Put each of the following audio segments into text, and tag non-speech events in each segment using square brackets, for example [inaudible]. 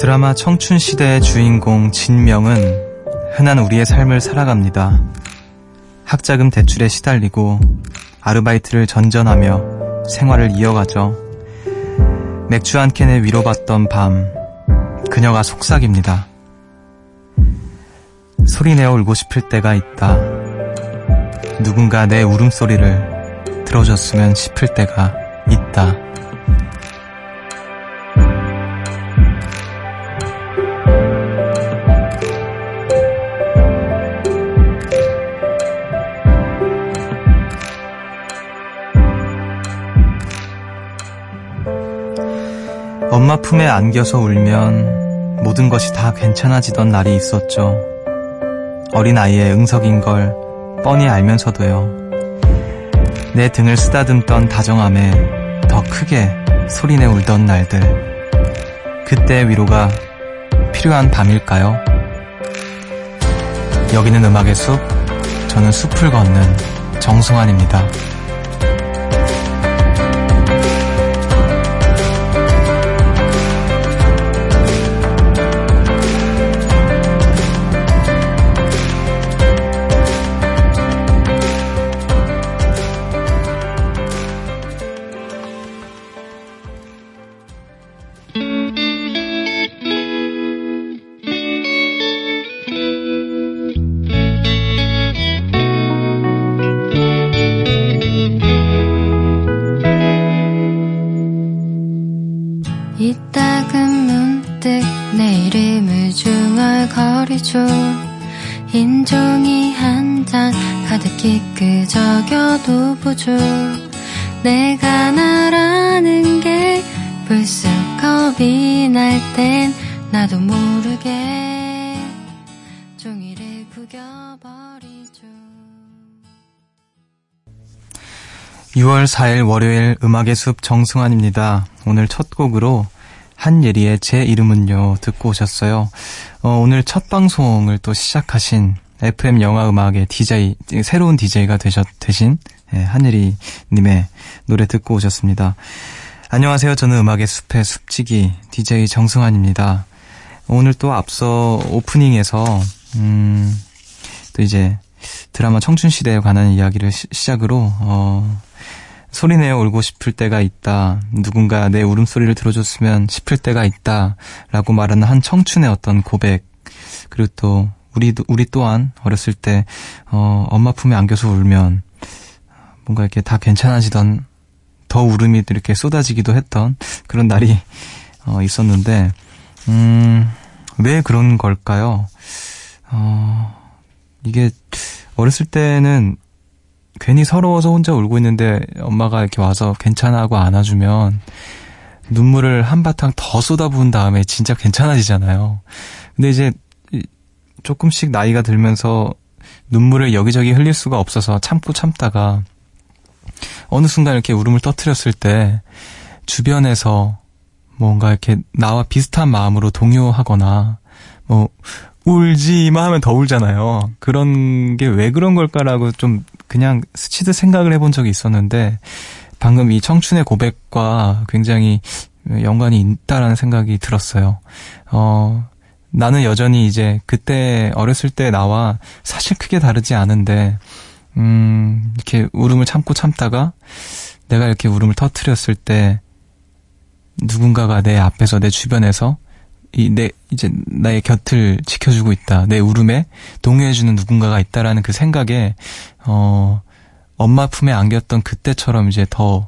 드라마 청춘시대의 주인공 진명은 흔한 우리의 삶을 살아갑니다. 학자금 대출에 시달리고 아르바이트를 전전하며 생활을 이어가죠. 맥주 한 캔에 위로받던 밤, 그녀가 속삭입니다. 소리내어 울고 싶을 때가 있다. 누군가 내 울음소리를 들어줬으면 싶을 때가 있다. 엄마 품에 안겨서 울면 모든 것이 다 괜찮아지던 날이 있었죠. 어린아이의 응석인 걸 뻔히 알면서도요. 내 등을 쓰다듬던 다정함에 더 크게 소리내 울던 날들. 그때 위로가 필요한 밤일까요? 여기는 음악의 숲, 저는 숲을 걷는 정승환입니다. 내가 나라는 게 불쑥 겁이 날 땐 나도 모르게 종이를 구겨버리죠 6월 4일 월요일 음악의 숲 정승환입니다. 오늘 첫 곡으로 한예리의 제 이름은요 듣고 오셨어요. 어, 오늘 첫 방송을 또 시작하신 FM 영화 음악의 DJ 새로운 DJ가 되셨 되신 예, 한예리 님의 노래 듣고 오셨습니다. 안녕하세요. 저는 음악의 숲의 숲지기 DJ 정승환입니다. 오늘 또 앞서 오프닝에서 음, 또 이제 드라마 청춘시대에 관한 이야기를 시, 시작으로 어, 소리내어 울고 싶을 때가 있다. 누군가 내 울음소리를 들어줬으면 싶을 때가 있다. 라고 말하는 한 청춘의 어떤 고백. 그리고 또, 우리, 우리 또한 어렸을 때, 어, 엄마 품에 안겨서 울면, 뭔가 이렇게 다 괜찮아지던, 더 울음이 이렇게 쏟아지기도 했던 그런 날이, 어, 있었는데, 음, 왜 그런 걸까요? 어, 이게, 어렸을 때는 괜히 서러워서 혼자 울고 있는데 엄마가 이렇게 와서 괜찮아 하고 안아주면 눈물을 한바탕 더 쏟아부은 다음에 진짜 괜찮아지잖아요. 근데 이제 조금씩 나이가 들면서 눈물을 여기저기 흘릴 수가 없어서 참고 참다가 어느 순간 이렇게 울음을 터트렸을 때 주변에서 뭔가 이렇게 나와 비슷한 마음으로 동요하거나 뭐 울지마 하면 더 울잖아요. 그런 게 왜 그런 걸까라고 좀 그냥 스치듯 생각을 해본 적이 있었는데 방금 이 청춘의 고백과 굉장히 연관이 있다라는 생각이 들었어요. 어, 나는 여전히 이제 그때 어렸을 때 나와 사실 크게 다르지 않은데 음, 이렇게 울음을 참고 참다가 내가 이렇게 울음을 터트렸을 때 누군가가 내 앞에서 내 주변에서 이 내 이제 나의 곁을 지켜주고 있다. 내 울음에 동요해주는 누군가가 있다라는 그 생각에 어 엄마 품에 안겼던 그때처럼 이제 더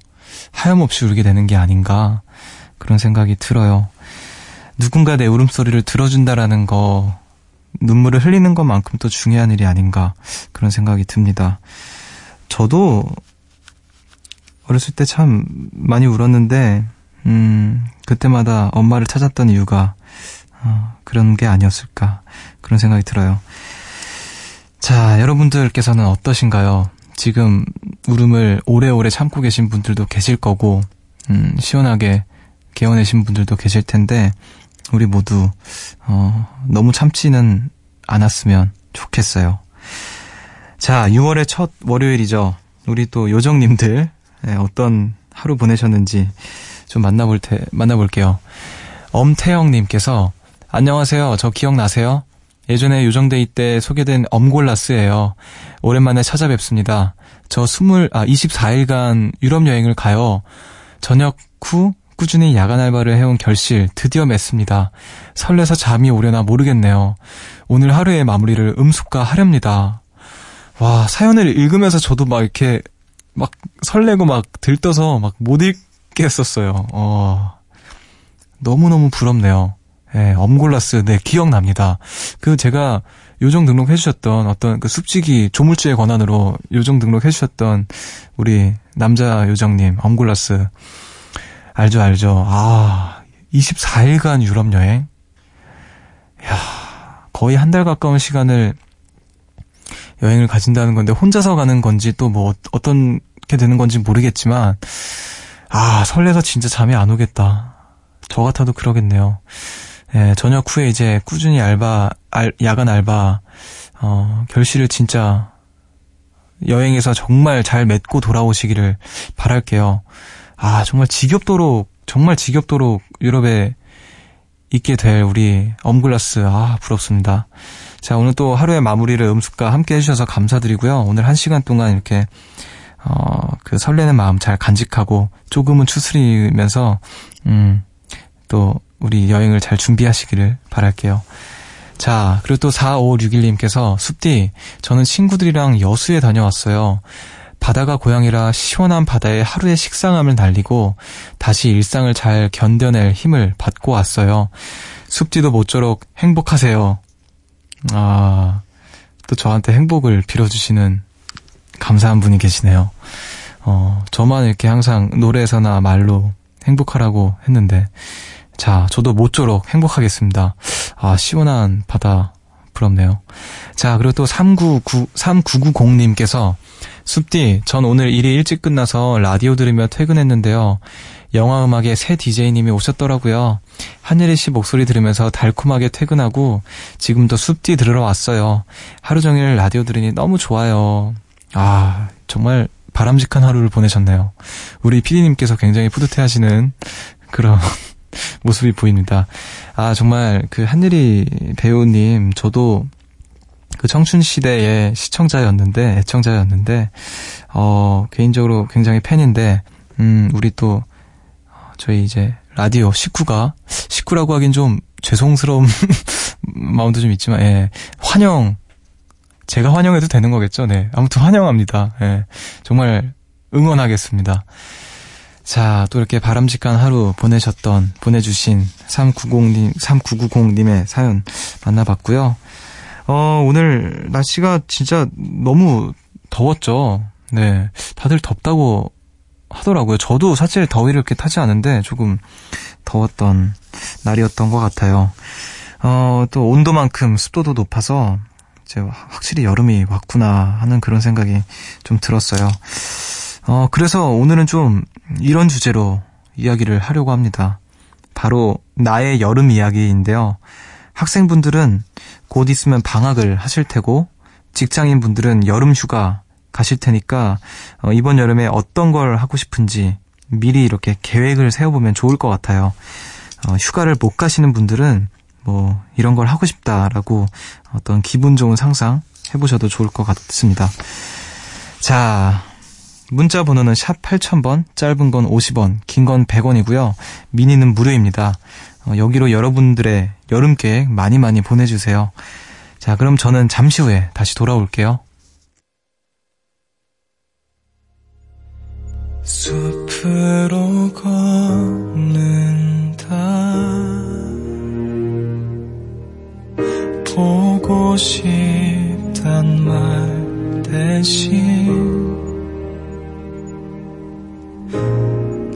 하염없이 울게 되는 게 아닌가 그런 생각이 들어요. 누군가 내 울음소리를 들어준다라는 거 눈물을 흘리는 것만큼 또 중요한 일이 아닌가 그런 생각이 듭니다. 저도 어렸을 때 참 많이 울었는데 음, 그때마다 엄마를 찾았던 이유가 어, 그런 게 아니었을까 그런 생각이 들어요. 자, 여러분들께서는 어떠신가요? 지금 울음을 오래오래 참고 계신 분들도 계실 거고 음, 시원하게 개어내신 분들도 계실 텐데 우리 모두 어, 너무 참지는 않았으면 좋겠어요. 자, 6월의 첫 월요일이죠. 우리 또 요정님들 네, 어떤 하루 보내셨는지 좀 만나볼 테, 만나볼게요. 엄태영님께서 안녕하세요. 저 기억나세요? 예전에 요정데이 때 소개된 엄골라스예요. 오랜만에 찾아뵙습니다. 저 20, 아, 24일간 유럽 여행을 가요. 저녁 후 꾸준히 야간 알바를 해온 결실 드디어 맺습니다. 설레서 잠이 오려나 모르겠네요. 오늘 하루의 마무리를 음숙과 하렵니다. 와, 사연을 읽으면서 저도 막 이렇게 막 설레고 막 들떠서 막 못 읽겠었어요. 어, 너무너무 부럽네요. 예, 엄골라스, 네, 기억납니다. 그 제가 요정 등록해주셨던 어떤 그 숲지기 조물주의 권한으로 요정 등록해주셨던 우리 남자 요정님, 엄골라스. 알죠, 알죠. 아, 24일간 유럽 여행? 야 거의 한 달 가까운 시간을 여행을 가진다는 건데 혼자서 가는 건지 또 뭐 어떤 게 되는 건지 모르겠지만 아 설레서 진짜 잠이 안 오겠다. 저 같아도 그러겠네요. 예, 저녁 후에 이제 꾸준히 알바 알, 야간 알바 어, 결실을 진짜 여행에서 정말 잘 맺고 돌아오시기를 바랄게요. 아 정말 지겹도록 정말 지겹도록 유럽에 있게 될 우리 엄글라스 아 부럽습니다. 자, 오늘 또 하루의 마무리를 음숙과 함께 해주셔서 감사드리고요. 오늘 한 시간 동안 이렇게, 어, 그 설레는 마음 잘 간직하고 조금은 추스리면서, 음, 또 우리 여행을 잘 준비하시기를 바랄게요. 자, 그리고 또 4561님께서 숲디, 저는 친구들이랑 여수에 다녀왔어요. 바다가 고향이라 시원한 바다에 하루의 식상함을 날리고 다시 일상을 잘 견뎌낼 힘을 받고 왔어요. 숲디도 모쪼록 행복하세요. 아, 또 저한테 행복을 빌어주시는 감사한 분이 계시네요. 어, 저만 이렇게 항상 노래에서나 말로 행복하라고 했는데, 자, 저도 모쪼록 행복하겠습니다. 아, 시원한 바다, 부럽네요. 자, 그리고 또 399, 3990님께서, 숲디, 전 오늘 일이 일찍 끝나서 라디오 들으며 퇴근했는데요. 영화 음악의 새 DJ님이 오셨더라고요. 한예리 씨 목소리 들으면서 달콤하게 퇴근하고 지금도 숲디 들으러 왔어요. 하루 종일 라디오 들으니 너무 좋아요. 아, 정말 바람직한 하루를 보내셨네요. 우리 피디님께서 굉장히 뿌듯해 하시는 그런 [laughs] 모습이 보입니다. 아, 정말 그 한예리 배우님, 저도 그 청춘 시대의 시청자였는데, 애청자였는데, 어, 개인적으로 굉장히 팬인데, 음, 우리 또 저희 이제 라디오 식구가 식구라고 하긴 좀 죄송스러운 [laughs] 마음도 좀 있지만 예. 환영 제가 환영해도 되는 거겠죠. 네. 아무튼 환영합니다. 예. 정말 응원하겠습니다. 자, 또 이렇게 바람직한 하루 보내셨던, 보내주신 3990님, 3990님의 사연 만나봤고요. 어, 오늘 날씨가 진짜 너무 더웠죠. 네. 다들 덥다고 하더라고요. 저도 사실 더위를 이렇게 타지 않은데 조금 더웠던 날이었던 것 같아요. 어, 또 온도만큼 습도도 높아서 이제 확실히 여름이 왔구나 하는 그런 생각이 좀 들었어요. 어, 그래서 오늘은 좀 이런 주제로 이야기를 하려고 합니다. 바로 나의 여름 이야기인데요. 학생분들은 곧 있으면 방학을 하실 테고 직장인 분들은 여름 휴가 가실 테니까 어, 이번 여름에 어떤 걸 하고 싶은지 미리 이렇게 계획을 세워보면 좋을 것 같아요. 어, 휴가를 못 가시는 분들은 뭐 이런 걸 하고 싶다라고 어떤 기분 좋은 상상 해보셔도 좋을 것 같습니다. 자, 문자 번호는 샵 8000번, 짧은 건 50원, 긴 건 100원이고요. 미니는 무료입니다. 어, 여기로 여러분들의 여름 계획 많이 많이 보내주세요. 자, 그럼 저는 잠시 후에 다시 돌아올게요. 숲으로 걷는다 보고 싶단 말 대신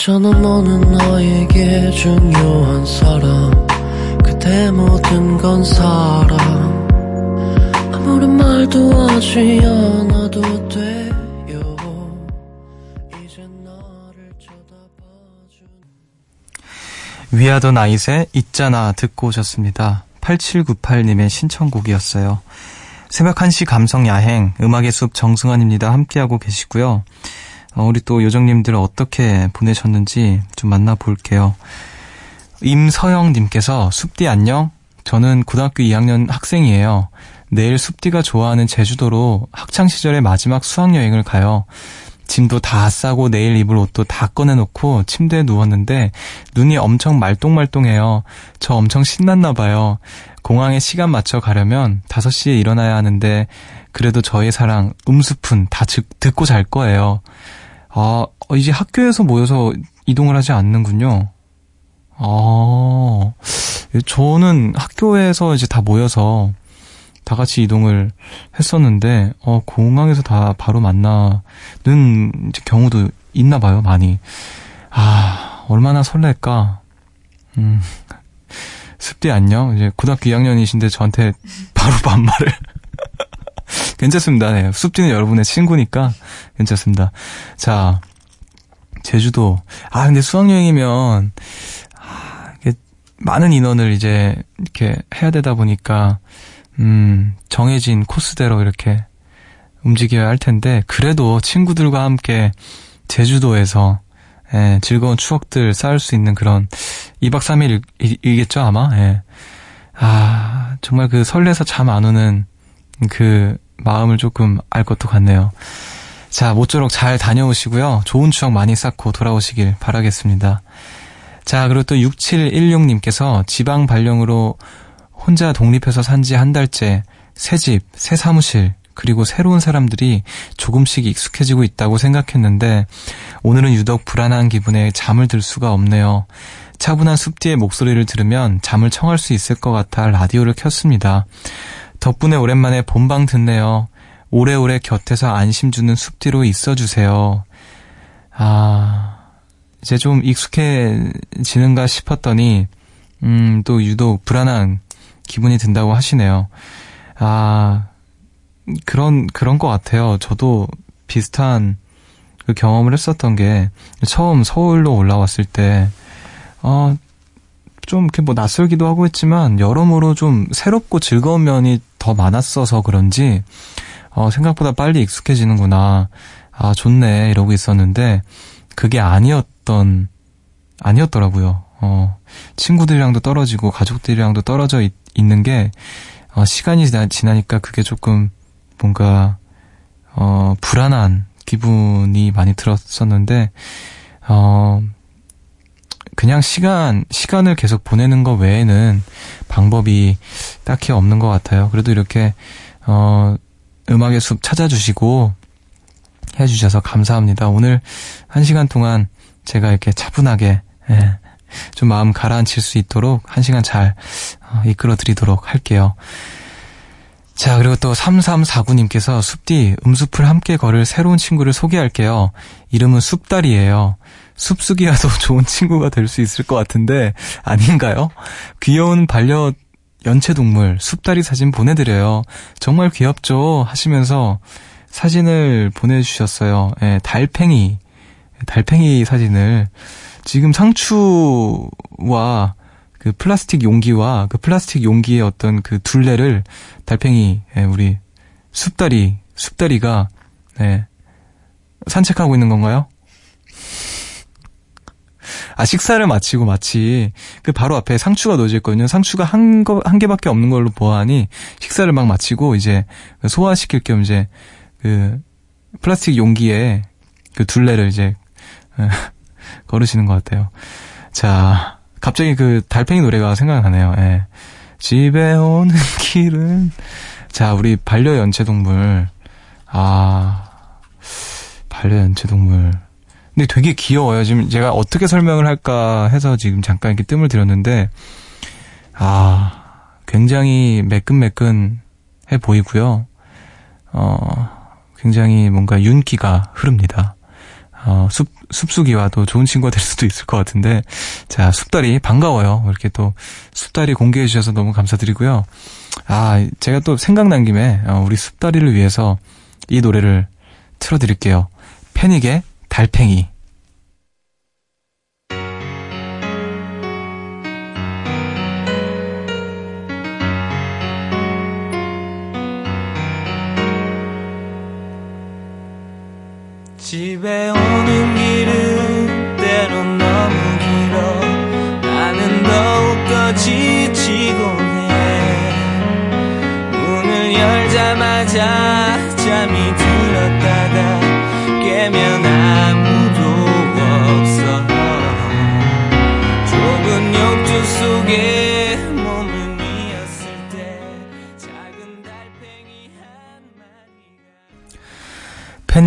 있잖아 너는 나에게 중요한 사람 그대 모든 건 사랑 아무런 말도 하지 않아도 돼요 이제 위아더 나잇의 있잖아 듣고 오셨습니다. 8798님의 신청곡이었어요. 새벽 1시 감성 야행 음악의 숲 정승환입니다. 함께하고 계시고요. 어, 우리 또 요정님들 어떻게 보내셨는지 좀 만나볼게요. 임서영님께서 숲디 안녕? 저는 고등학교 2학년 학생이에요. 내일 숲디가 좋아하는 제주도로 학창시절의 마지막 수학여행을 가요. 짐도 다 싸고 내일 입을 옷도 다 꺼내놓고 침대에 누웠는데 눈이 엄청 말똥말똥해요. 저 엄청 신났나 봐요. 공항에 시간 맞춰 가려면 5시에 일어나야 하는데 그래도 저의 사랑 음수푼 다 듣고 잘 거예요. 아, 이제 학교에서 모여서 이동을 하지 않는군요. 아, 저는 학교에서 이제 다 모여서 다 같이 이동을 했었는데, 어, 공항에서 다 바로 만나는 경우도 있나 봐요, 많이. 아, 얼마나 설렐까. 음, [laughs] 습디 안녕. 이제 고등학교 2학년이신데 저한테 바로 반말을. 괜찮습니다. 네. 숲디는 여러분의 친구니까 괜찮습니다. 자, 제주도. 아, 근데 수학여행이면, 많은 인원을 이제 이렇게 해야 되다 보니까 음, 정해진 코스대로 이렇게 움직여야 할 텐데 그래도 친구들과 함께 제주도에서 예, 즐거운 추억들 쌓을 수 있는 그런 2박 3일이겠죠 아마. 예. 아 정말 그 설레서 잠 안 오는 그 마음을 조금 알 것도 같네요. 자 모쪼록 잘 다녀오시고요. 좋은 추억 많이 쌓고 돌아오시길 바라겠습니다. 자, 그리고 또 6716님께서 지방 발령으로 혼자 독립해서 산 지 한 달째 새 집, 새 사무실, 그리고 새로운 사람들이 조금씩 익숙해지고 있다고 생각했는데 오늘은 유독 불안한 기분에 잠을 들 수가 없네요. 차분한 숲디의 목소리를 들으면 잠을 청할 수 있을 것 같아 라디오를 켰습니다. 덕분에 오랜만에 본방 듣네요. 오래오래 곁에서 안심 주는 숲디로 있어 주세요. 아, 이제 좀 익숙해지는가 싶었더니, 음, 또 유독 불안한 기분이 든다고 하시네요. 아, 그런, 그런 것 같아요. 저도 비슷한 그 경험을 했었던 게, 처음 서울로 올라왔을 때, 어, 좀 이렇게 뭐 낯설기도 하고 했지만, 여러모로 좀 새롭고 즐거운 면이 더 많았어서 그런지, 어, 생각보다 빨리 익숙해지는구나. 아, 좋네. 이러고 있었는데, 그게 아니었던, 아니었더라고요. 어, 친구들이랑도 떨어지고 가족들이랑도 떨어져 있, 는 게, 어, 시간이 지나, 지나 니까 그게 조금 뭔가, 어, 불안한 기분이 많이 들었었는데, 어, 그냥 시간, 시간을 계속 보내는 것 외에는 방법이 딱히 없는 것 같아요. 그래도 이렇게, 어, 음악의 숲 찾아주시고, 해주셔서 감사합니다. 오늘 한 시간 동안 제가 이렇게 차분하게 예, 좀 마음 가라앉힐 수 있도록 한 시간 잘 어, 이끌어 드리도록 할게요. 자, 그리고 또 3349님께서 숲디 음숲을 함께 걸을 새로운 친구를 소개할게요. 이름은 숲달이에요. 숲수기와도 [laughs] 좋은 친구가 될 수 있을 것 같은데 아닌가요? 귀여운 반려 연체동물 숲다리 사진 보내드려요. 정말 귀엽죠? 하시면서 사진을 보내주셨어요. 예, 달팽이, 달팽이 사진을 지금 상추와 그 플라스틱 용기와 그 플라스틱 용기의 어떤 그 둘레를 달팽이, 예, 우리 숲다리, 숲다리가, 예, 산책하고 있는 건가요? 아, 식사를 마치고 마치 그 바로 앞에 상추가 놓여져 있거든요. 상추가 한 거, 한 개밖에 없는 걸로 보아하니 식사를 막 마치고 이제 소화시킬 겸 이제 그 플라스틱 용기에 그 둘레를 이제 [laughs] 걸으시는 것 같아요. 자, 갑자기 그 달팽이 노래가 생각나네요. 예. 집에 오는 [laughs] 길은 자, 우리 반려 연체동물 아 반려 연체동물 근데 되게 귀여워요. 지금 제가 어떻게 설명을 할까 해서 지금 잠깐 이렇게 뜸을 들였는데 아 굉장히 매끈매끈해 보이고요. 어 굉장히 뭔가 윤기가 흐릅니다. 어, 숲, 숲수기와 또 좋은 친구가 될 수도 있을 것 같은데, 자, 숲다리 반가워요. 이렇게 또 숲다리 공개해 주셔서 너무 감사드리고요. 아, 제가 또 생각난 김에, 어, 우리 숲다리를 위해서 이 노래를 틀어드릴게요. 패닉의 달팽이. 집에 오는 길은 때론 너무 길어 나는 더욱더 지치곤 해 문을 열자마자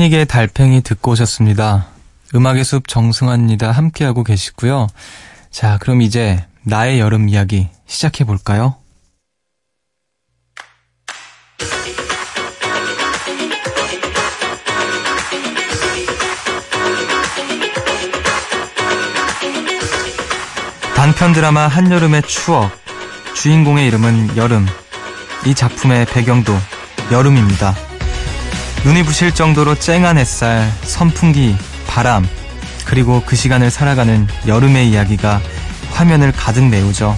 패닉의 달팽이 듣고 오셨습니다. 음악의 숲 정승환입니다. 함께하고 계시고요. 자, 그럼 이제 나의 여름 이야기 시작해 볼까요? 단편 드라마 한여름의 추억. 주인공의 이름은 여름. 이 작품의 배경도 여름입니다. 눈이 부실 정도로 쨍한 햇살, 선풍기, 바람, 그리고 그 시간을 살아가는 여름의 이야기가 화면을 가득 메우죠.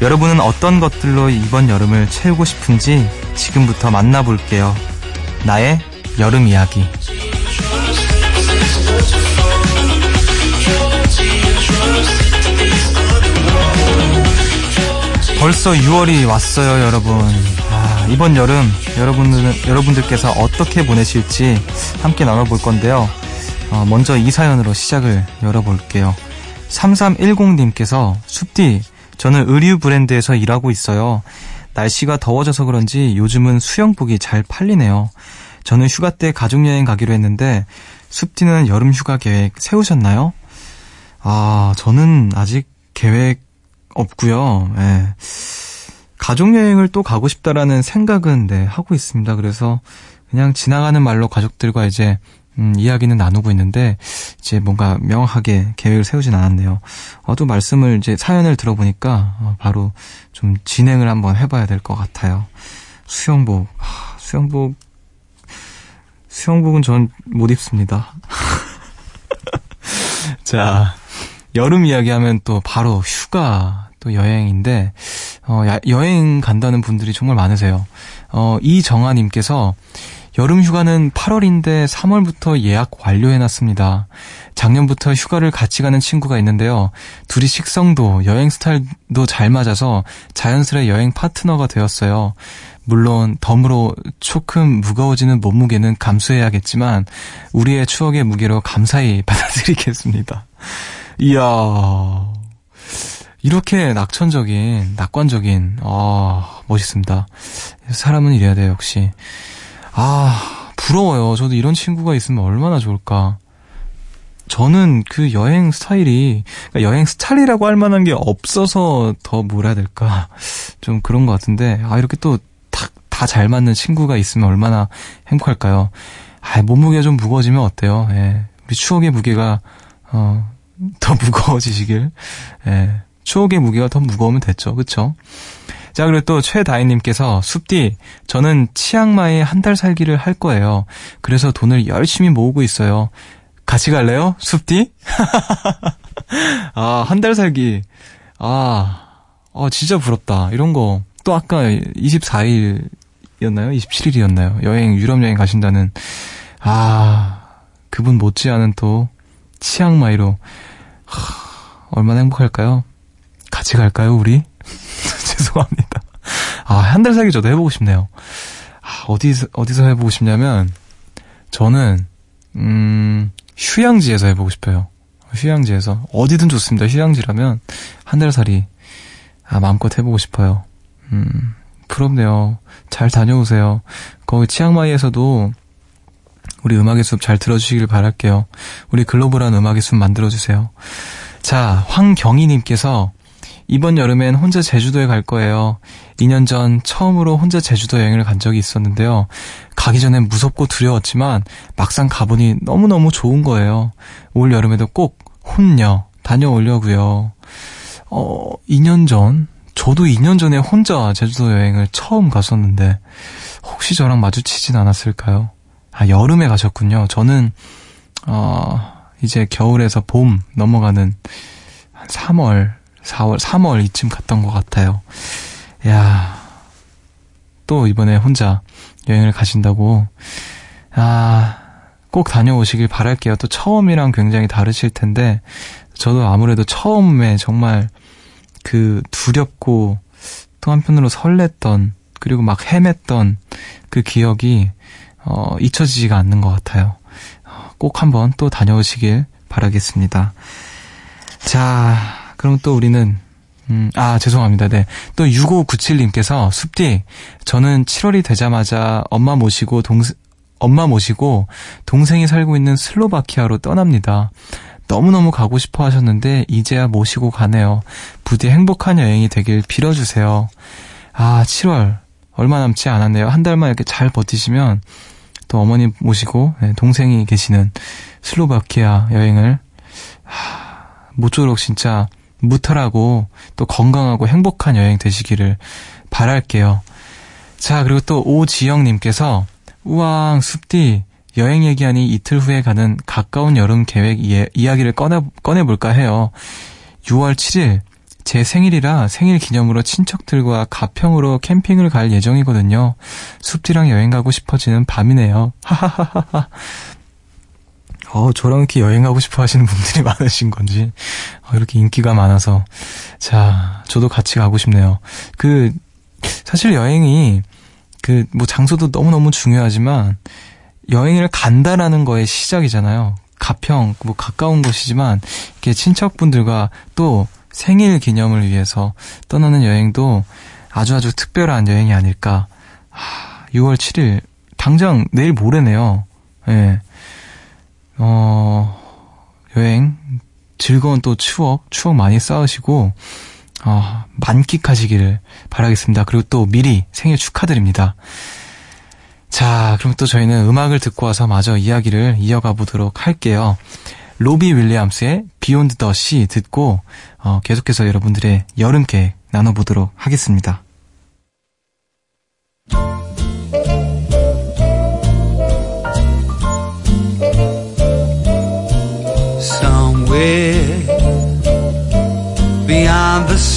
여러분은 어떤 것들로 이번 여름을 채우고 싶은지 지금부터 만나볼게요. 나의 여름 이야기. 벌써 6월이 왔어요, 여러분. 아, 이번 여름 여러분들 여러분들께서 어떻게 보내실지 함께 나눠볼 건데요. 어, 먼저 이 사연으로 시작을 열어볼게요. 3310님께서 숲디 저는 의류 브랜드에서 일하고 있어요. 날씨가 더워져서 그런지 요즘은 수영복이 잘 팔리네요. 저는 휴가 때 가족여행 가기로 했는데 숲디는 여름 휴가 계획 세우셨나요? 아, 저는 아직 계획 없고요. 예. 가족여행을 또 가고 싶다라는 생각은 네, 하고 있습니다. 그래서 그냥 지나가는 말로 가족들과 이제 음, 이야기는 나누고 있는데 이제 뭔가 명확하게 계획을 세우진 않았네요. 어, 또 말씀을 이제 사연을 들어보니까 어, 바로 좀 진행을 한번 해봐야 될 것 같아요. 수영복, 하, 수영복, 수영복은 전 못 입습니다. [laughs] 자, 여름 이야기하면 또 바로 휴가 또 여행인데 어, 야, 여행 간다는 분들이 정말 많으세요. 어, 이정아님께서 여름 휴가는 8월인데 3월부터 예약 완료해놨습니다. 작년부터 휴가를 같이 가는 친구가 있는데요. 둘이 식성도 여행 스타일도 잘 맞아서 자연스레 여행 파트너가 되었어요. 물론 덤으로 조금 무거워지는 몸무게는 감수해야겠지만 우리의 추억의 무게로 감사히 [laughs] 받아들이겠습니다. 이야 이렇게 낙천적인 낙관적인 아 멋있습니다. 사람은 이래야 돼요 역시. 아, 부러워요. 저도 이런 친구가 있으면 얼마나 좋을까. 저는 그 여행 스타일이, 그러니까 여행 스타일이라고 할 만한 게 없어서 더 뭐라 해야 될까. [laughs] 좀 그런 것 같은데, 아, 이렇게 또 다, 다잘 맞는 친구가 있으면 얼마나 행복할까요. 아, 몸무게가 좀 무거워지면 어때요? 예. 우리 추억의 무게가, 어, 더 [laughs] 무거워지시길. 예. 추억의 무게가 더 무거우면 됐죠. 그쵸? 자, 그리고 또 최다희님께서 숲디, 저는 치앙마이에 한 달 살기를 할 거예요. 그래서 돈을 열심히 모으고 있어요. 같이 갈래요? 숲디? [laughs] 아, 한 달 살기. 아, 어, 진짜 부럽다. 이런 거. 또 아까 24일이었나요? 27일이었나요? 여행, 유럽 여행 가신다는. 아, 그분 못지않은 또 치앙마이로. 하, 얼마나 행복할까요? 같이 갈까요, 우리? [laughs] 죄송합니다. 아, 한 달 살기 저도 해보고 싶네요. 아, 어디서, 어디서 해보고 싶냐면, 저는, 음, 휴양지에서 해보고 싶어요. 휴양지에서. 어디든 좋습니다. 휴양지라면, 한 달 살이, 아, 마음껏 해보고 싶어요. 음, 부럽네요. 잘 다녀오세요. 거기 치앙마이에서도, 우리 음악의 숲 잘 들어주시길 바랄게요. 우리 글로벌한 음악의 숲 만들어주세요. 자, 황경희님께서 이번 여름엔 혼자 제주도에 갈 거예요. 2년 전 처음으로 혼자 제주도 여행을 간 적이 있었는데요. 가기 전엔 무섭고 두려웠지만 막상 가보니 너무너무 좋은 거예요. 올 여름에도 꼭 혼녀 다녀오려고요. 어, 2년 전 저도 2년 전에 혼자 제주도 여행을 처음 갔었는데 혹시 저랑 마주치진 않았을까요? 아, 여름에 가셨군요. 저는 어, 이제 겨울에서 봄 넘어가는 한 3월, 4월, 3월 이쯤 갔던 것 같아요. 야, 또 이번에 혼자 여행을 가신다고. 아, 꼭 다녀오시길 바랄게요. 또 처음이랑 굉장히 다르실 텐데, 저도 아무래도 처음에 정말 그 두렵고 또 한편으로 설렜던 그리고 막 헤맸던 그 기억이 어, 잊혀지지가 않는 것 같아요. 꼭 한번 또 다녀오시길 바라겠습니다. 자, 그럼 또 우리는 음, 아, 죄송합니다. 네. 또 6597님께서 숲디, 저는 7월이 되자마자 엄마 모시고 동 엄마 모시고 동생이 살고 있는 슬로바키아로 떠납니다. 너무너무 가고 싶어 하셨는데 이제야 모시고 가네요. 부디 행복한 여행이 되길 빌어주세요. 아, 7월 얼마 남지 않았네요. 한 달만 이렇게 잘 버티시면 또 어머니 모시고 네, 동생이 계시는 슬로바키아 여행을 하, 모쪼록 진짜 무탈하고 또 건강하고 행복한 여행 되시기를 바랄게요. 자, 그리고 또 오지영님께서 우왕 숲디 여행 얘기하니 이틀 후에 가는 가까운 여름 계획 이, 이야기를 꺼내, 꺼내볼까 해요. 6월 7일 제 생일이라 생일 기념으로 친척들과 가평으로 캠핑을 갈 예정이거든요. 숲디랑 여행 가고 싶어지는 밤이네요. 하하하하. 어, 저랑 이렇게 여행 가고 싶어 하시는 분들이 [laughs] 많으신 건지, 어, 이렇게 인기가 많아서. 자, 저도 같이 가고 싶네요. 그, 사실 여행이, 그, 뭐 장소도 너무너무 중요하지만, 여행을 간다라는 거의 시작이잖아요. 가평, 뭐 가까운 곳이지만, 이렇게 친척분들과 또 생일 기념을 위해서 떠나는 여행도 아주 아주 특별한 여행이 아닐까. 하, 6월 7일, 당장 내일 모레네요. 예. 네. 어, 여행, 즐거운 또 추억, 추억 많이 쌓으시고, 어, 만끽하시기를 바라겠습니다. 그리고 또 미리 생일 축하드립니다. 자, 그럼 또 저희는 음악을 듣고 와서 마저 이야기를 이어가 보도록 할게요. 로비 윌리엄스의 Beyond the Sea 듣고 어, 계속해서 여러분들의 여름 계획 나눠보도록 하겠습니다.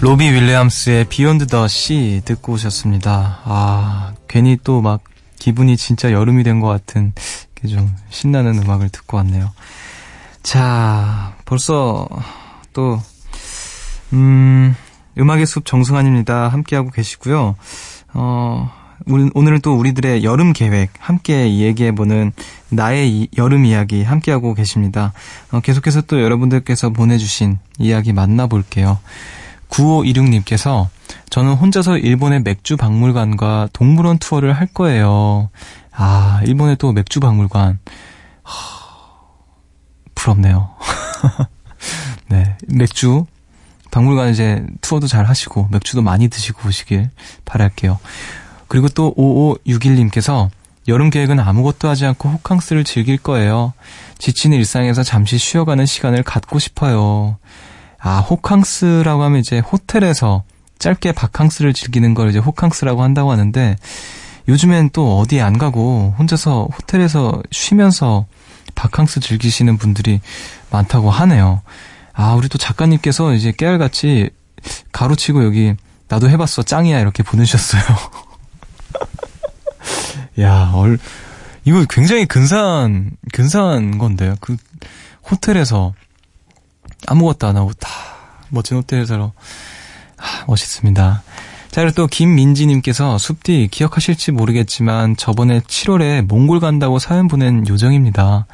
로비 윌리엄스의 비욘드 더시 듣고 오셨습니다. 아, 괜히 또 막 기분이 진짜 여름이 된 것 같은 좀 신나는 음악을 듣고 왔네요. 자, 벌써 또, 음, 음악의 숲 정승환입니다. 함께하고 계시고요. 어, 오늘은 또 우리들의 여름 계획 함께 얘기해보는 나의 이, 여름 이야기 함께하고 계십니다. 어, 계속해서 또 여러분들께서 보내주신 이야기 만나볼게요. 9526님께서 저는 혼자서 일본의 맥주 박물관과 동물원 투어를 할 거예요. 아, 일본의 또 맥주 박물관. 하, 부럽네요. [laughs] 네, 맥주 박물관 이제 투어도 잘 하시고 맥주도 많이 드시고 오시길 바랄게요. 그리고 또 5561님께서 여름 계획은 아무것도 하지 않고 호캉스를 즐길 거예요. 지친 일상에서 잠시 쉬어가는 시간을 갖고 싶어요. 아, 호캉스라고 하면 이제 호텔에서 짧게 바캉스를 즐기는 걸 이제 호캉스라고 한다고 하는데 요즘엔 또 어디 안 가고 혼자서 호텔에서 쉬면서 바캉스 즐기시는 분들이 많다고 하네요. 아, 우리 또 작가님께서 이제 깨알같이 가로치고 여기 나도 해봤어 짱이야 이렇게 보내주셨어요. [laughs] 야, 얼, 이거 굉장히 근사한, 근사한 건데요. 그, 호텔에서 아무것도 안 하고 다 멋진 호텔에서 아, 멋있습니다. 자, 그리고 또 김민지님께서 숲디 기억하실지 모르겠지만 저번에 7월에 몽골 간다고 사연 보낸 요정입니다.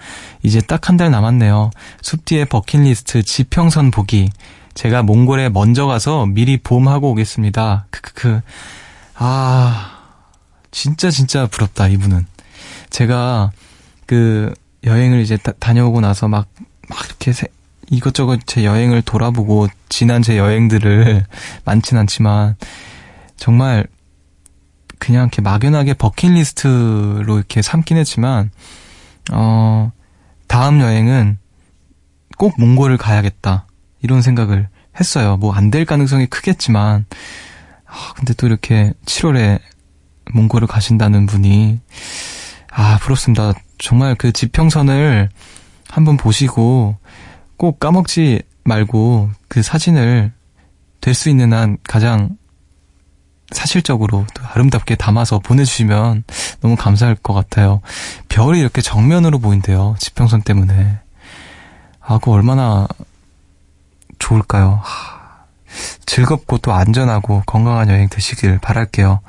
이제 딱 한 달 남았네요. 숲디의 버킷리스트 지평선 보기. 제가 몽골에 먼저 가서 미리 보험하고 오겠습니다. 크크크. 아, 진짜 진짜 부럽다, 이분은. 제가 그 여행을 이제 다, 다녀오고 나서 막, 막 이렇게 세, 이것저것 제 여행을 돌아보고 지난 제 여행들을 [laughs] 많진 않지만 정말 그냥 이렇게 막연하게 버킷리스트로 이렇게 삼긴 했지만 어 다음 여행은 꼭 몽골을 가야겠다 이런 생각을 했어요. 뭐 안 될 가능성이 크겠지만 아 근데 또 이렇게 7월에 몽골을 가신다는 분이 아 부럽습니다. 정말 그 지평선을 한번 보시고 꼭 까먹지 말고 그 사진을 될 수 있는 한 가장 사실적으로 또 아름답게 담아서 보내주시면 너무 감사할 것 같아요. 별이 이렇게 정면으로 보인대요. 지평선 때문에. 아, 그거 얼마나 좋을까요? 하, 즐겁고 또 안전하고 건강한 여행 되시길 바랄게요.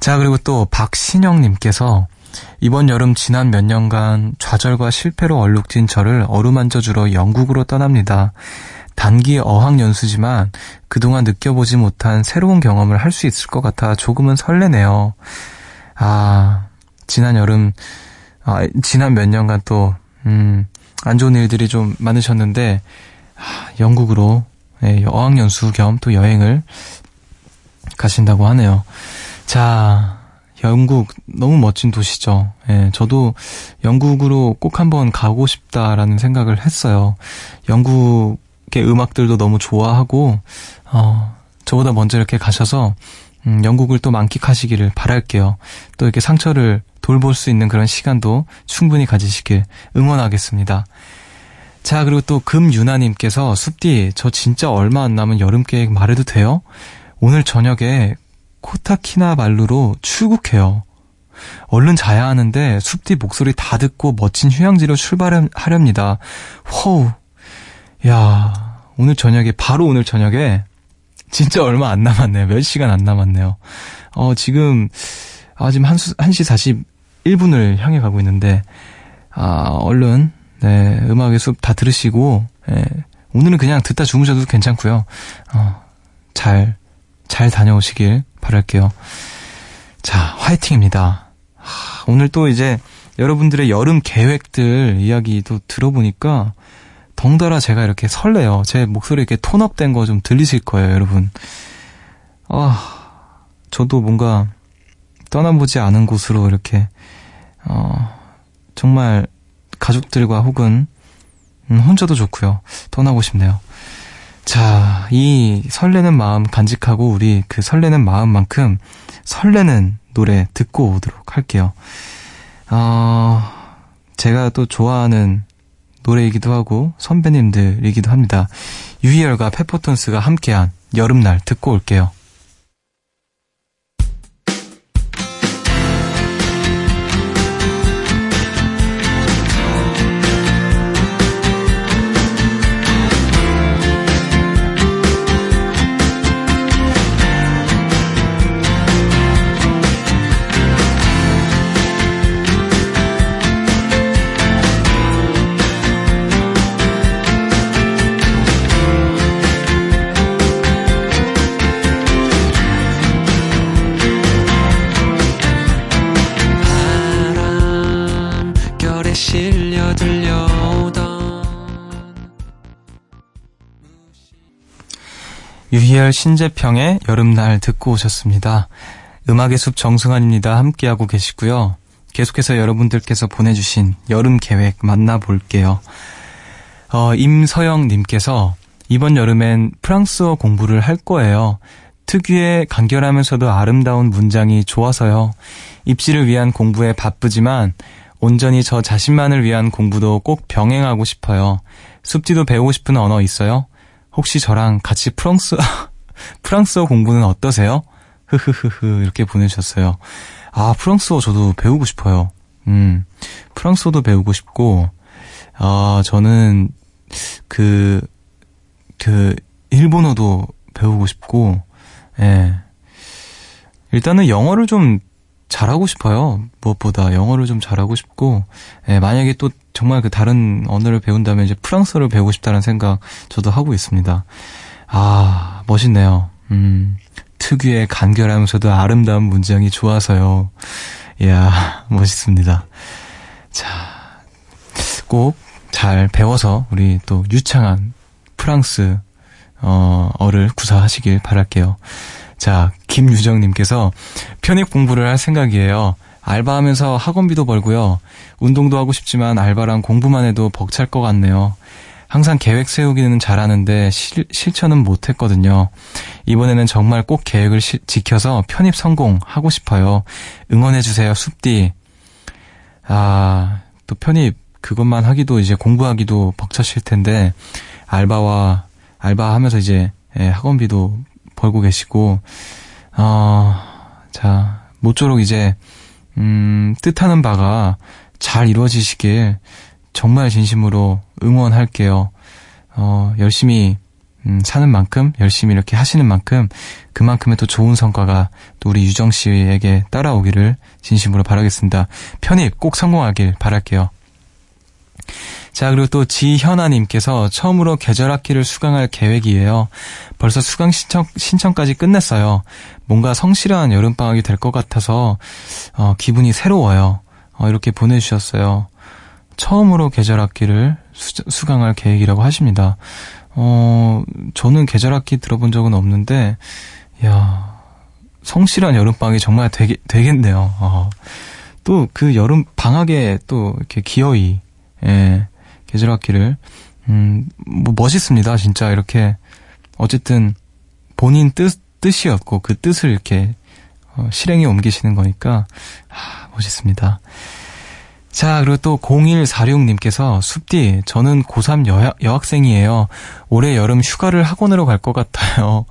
자, 그리고 또 박신영님께서 이번 여름 지난 몇 년간 좌절과 실패로 얼룩진 저를 어루만져 주러 영국으로 떠납니다. 단기 어학 연수지만 그동안 느껴보지 못한 새로운 경험을 할 수 있을 것 같아 조금은 설레네요. 아, 지난 여름, 아, 지난 몇 년간 또, 음, 안 좋은 일들이 좀 많으셨는데, 아, 영국으로 예, 어학연수 겸 또 여행을 가신다고 하네요. 자, 영국 너무 멋진 도시죠. 예, 저도 영국으로 꼭 한번 가고 싶다라는 생각을 했어요. 영국 음악들도 너무 좋아하고 어, 저보다 먼저 이렇게 가셔서 음, 영국을 또 만끽하시기를 바랄게요. 또 이렇게 상처를 돌볼 수 있는 그런 시간도 충분히 가지시길 응원하겠습니다. 자, 그리고 또 금유나님께서 숲디, 저 진짜 얼마 안 남은 여름 계획 말해도 돼요? 오늘 저녁에 코타키나발루로 출국해요. 얼른 자야 하는데 숲디 목소리 다 듣고 멋진 휴양지로 출발하렵니다. 호우, 야, 오늘 저녁에, 바로 오늘 저녁에, 진짜 얼마 안 남았네요. 몇 시간 안 남았네요. 어, 지금, 아, 지금 1시, 1시 41분을 향해 가고 있는데, 아, 얼른, 네, 음악의 숲 다 들으시고, 예, 오늘은 그냥 듣다 주무셔도 괜찮고요. 어, 잘, 잘 다녀오시길 바랄게요. 자, 화이팅입니다. 하, 오늘 또 이제 여러분들의 여름 계획들 이야기도 들어보니까, 덩달아 제가 이렇게 설레요. 제 목소리 이렇게 톤업된 거 좀 들리실 거예요, 여러분. 아, 저도 뭔가 떠나보지 않은 곳으로 이렇게, 어, 정말 가족들과 혹은, 음, 혼자도 좋고요. 떠나고 싶네요. 자, 이 설레는 마음 간직하고 우리 그 설레는 마음만큼 설레는 노래 듣고 오도록 할게요. 어, 제가 또 좋아하는 노래이기도 하고 선배님들이기도 합니다. 유희열과 페퍼톤스가 함께한 여름날 듣고 올게요. 유희열 신재평의 여름날 듣고 오셨습니다. 음악의 숲 정승환입니다. 함께하고 계시고요. 계속해서 여러분들께서 보내주신 여름 계획 만나볼게요. 어, 임서영님께서 이번 여름엔 프랑스어 공부를 할 거예요. 특유의 간결하면서도 아름다운 문장이 좋아서요. 입시를 위한 공부에 바쁘지만 온전히 저 자신만을 위한 공부도 꼭 병행하고 싶어요. 숲지도 배우고 싶은 언어 있어요? 혹시 저랑 같이 프랑스, [laughs] 프랑스어 공부는 어떠세요? 흐흐흐흐, 이렇게 보내주셨어요. 아, 프랑스어 저도 배우고 싶어요. 음, 프랑스어도 배우고 싶고, 아, 저는, 그, 그 일본어도 배우고 싶고 예. 일단은 영어를 좀 잘하고 싶어요. 무엇보다 영어를 좀 잘하고 싶고 예, 만약에 또 정말 그 다른 언어를 배운다면 이제 프랑스어를 배우고 싶다는 생각 저도 하고 있습니다. 아, 멋있네요. 음. 특유의 간결하면서도 아름다운 문장이 좋아서요. 이야, [laughs] 멋있습니다. 자, 꼭 잘 배워서 우리 또 유창한 프랑스 어, 어를 구사하시길 바랄게요. 자, 김유정님께서 편입 공부를 할 생각이에요. 알바하면서 학원비도 벌고요. 운동도 하고 싶지만 알바랑 공부만 해도 벅찰 것 같네요. 항상 계획 세우기는 잘하는데 실, 실천은 못했거든요. 이번에는 정말 꼭 계획을 시, 지켜서 편입 성공하고 싶어요. 응원해주세요, 숲디. 아, 또 편입 그것만 하기도 이제 공부하기도 벅차실 텐데 알바와 알바하면서 이제 예, 학원비도 벌고 계시고 어, 자 모쪼록 이제 음, 뜻하는 바가 잘 이루어지시길 정말 진심으로 응원할게요. 어, 열심히 음, 사는 만큼 열심히 이렇게 하시는 만큼 그만큼의 또 좋은 성과가 또 우리 유정 씨에게 따라오기를 진심으로 바라겠습니다. 편입 꼭 성공하길 바랄게요. 자, 그리고 또 지현아님께서 처음으로 계절학기를 수강할 계획이에요. 벌써 수강 신청, 신청까지 끝냈어요. 뭔가 성실한 여름방학이 될 것 같아서, 어, 기분이 새로워요. 어, 이렇게 보내주셨어요. 처음으로 계절학기를 수, 강할 계획이라고 하십니다. 어, 저는 계절학기 들어본 적은 없는데, 야 성실한 여름방학이 정말 되게, 되겠네요. 어. 또그 여름 방학에 또 이렇게 기어이, 예, 계절 학기를 음, 뭐 멋있습니다. 진짜 이렇게 어쨌든 본인 뜻 뜻이었고 그 뜻을 이렇게 어, 실행에 옮기시는 거니까 아, 멋있습니다. 자, 그리고 또 0146님께서 숲디, 저는 고3 여, 여학생이에요. 올해 여름 휴가를 학원으로 갈 것 같아요.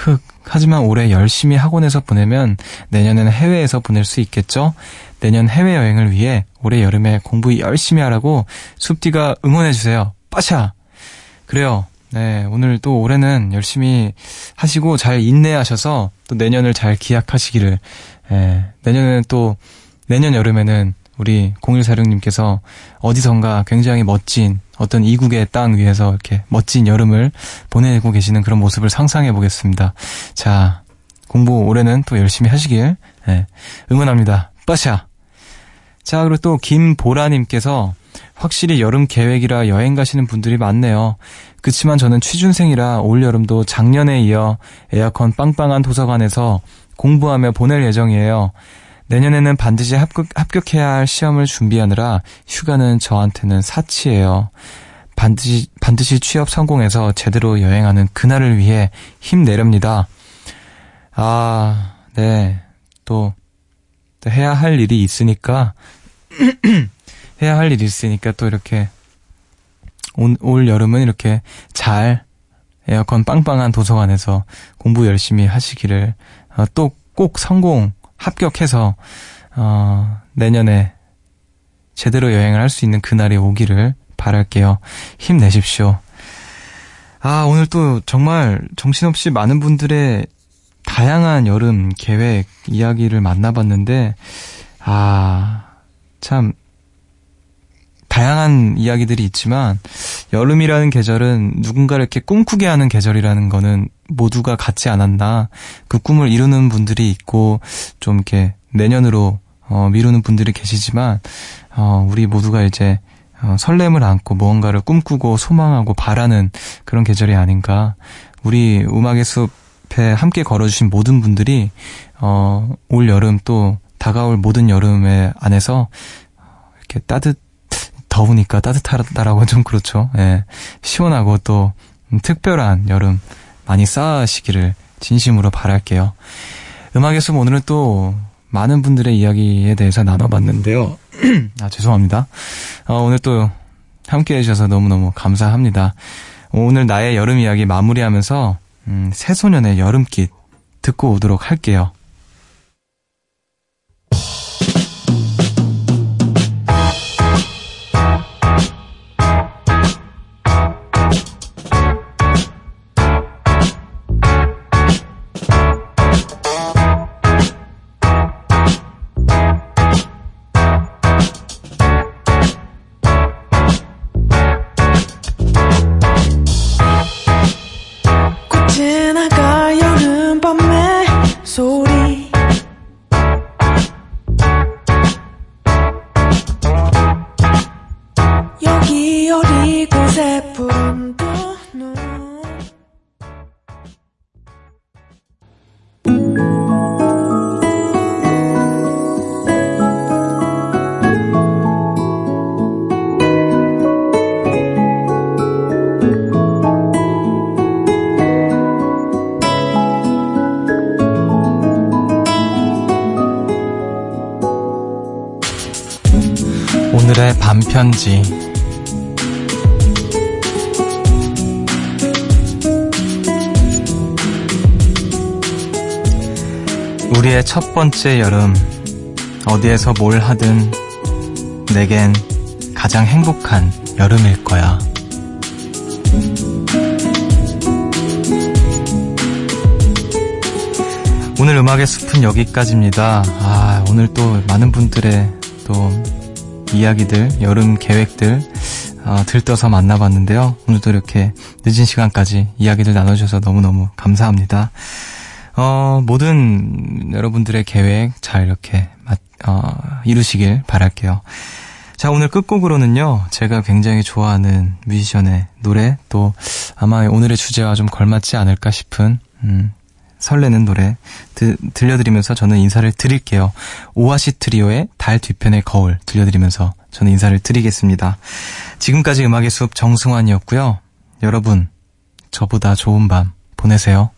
흑, 하지만 올해 열심히 학원에서 보내면 내년에는 해외에서 보낼 수 있겠죠? 내년 해외여행을 위해 올해 여름에 공부 열심히 하라고 숲디가 응원해주세요. 빠샤! 그래요. 네, 오늘 또 올해는 열심히 하시고 잘 인내하셔서 또 내년을 잘 기약하시기를, 예, 내년에는 또, 내년 여름에는 우리 0146님께서 어디선가 굉장히 멋진 어떤 이국의 땅 위에서 이렇게 멋진 여름을 보내고 계시는 그런 모습을 상상해 보겠습니다. 자, 공부 올해는 또 열심히 하시길 네, 응원합니다. 빠샤! 자, 그리고 또 김보라님께서 확실히 여름 계획이라 여행 가시는 분들이 많네요. 그치만 저는 취준생이라 올 여름도 작년에 이어 에어컨 빵빵한 도서관에서 공부하며 보낼 예정이에요. 내년에는 반드시 합격, 합격해야 할 시험을 준비하느라 휴가는 저한테는 사치예요. 반드시, 반드시 취업 성공해서 제대로 여행하는 그날을 위해 힘내렵니다. 아, 네. 또, 또 해야 할 일이 있으니까, [clears throat] 해야 할 일이 있으니까 또 이렇게, 올, 올 여름은 이렇게 잘 에어컨 빵빵한 도서관에서 공부 열심히 하시기를, 어, 또꼭 성공, 합격해서 어, 내년에 제대로 여행을 할 수 있는 그날이 오기를 바랄게요. 힘내십시오. 아, 오늘 또 정말 정신없이 많은 분들의 다양한 여름 계획 이야기를 만나봤는데, 아, 참, 다양한 이야기들이 있지만, 여름이라는 계절은 누군가를 이렇게 꿈꾸게 하는 계절이라는 거는 모두가 같지 않았나. 그 꿈을 이루는 분들이 있고 좀 이렇게 내년으로 어, 미루는 분들이 계시지만 어, 우리 모두가 이제 어, 설렘을 안고 무언가를 꿈꾸고 소망하고 바라는 그런 계절이 아닌가. 우리 음악의 숲에 함께 걸어주신 모든 분들이 어, 올 여름 또 다가올 모든 여름에 안에서 이렇게 따뜻 더우니까 따뜻하다라고 좀 그렇죠. 예. 시원하고 또 특별한 여름 많이 쌓으시기를 진심으로 바랄게요. 음악의 숲 오늘은 또 많은 분들의 이야기에 대해서 나눠봤는데요. [clears throat] 아, 죄송합니다. 어, 오늘 또 함께 해주셔서 너무너무 감사합니다. 오늘 나의 여름 이야기 마무리하면서, 음, 새소년의 여름깃 듣고 오도록 할게요. 편지 우리의 첫 번째 여름 어디에서 뭘 하든 내겐 가장 행복한 여름일 거야. 오늘 음악의 숲은 여기까지입니다. 아, 오늘 또 많은 분들의 또 이야기들, 여름 계획들 어, 들떠서 만나봤는데요. 오늘도 이렇게 늦은 시간까지 이야기들 나눠주셔서 너무너무 감사합니다. 어, 모든 여러분들의 계획 잘 이렇게 어, 이루시길 바랄게요. 자, 오늘 끝곡으로는요, 제가 굉장히 좋아하는 뮤지션의 노래, 또 아마 오늘의 주제와 좀 걸맞지 않을까 싶은, 음, 설레는 노래 드, 들려드리면서 저는 인사를 드릴게요. 오아시 트리오의 달 뒤편의 거울 들려드리면서 저는 인사를 드리겠습니다. 지금까지 음악의 숲 정승환이었고요. 여러분, 저보다 좋은 밤 보내세요.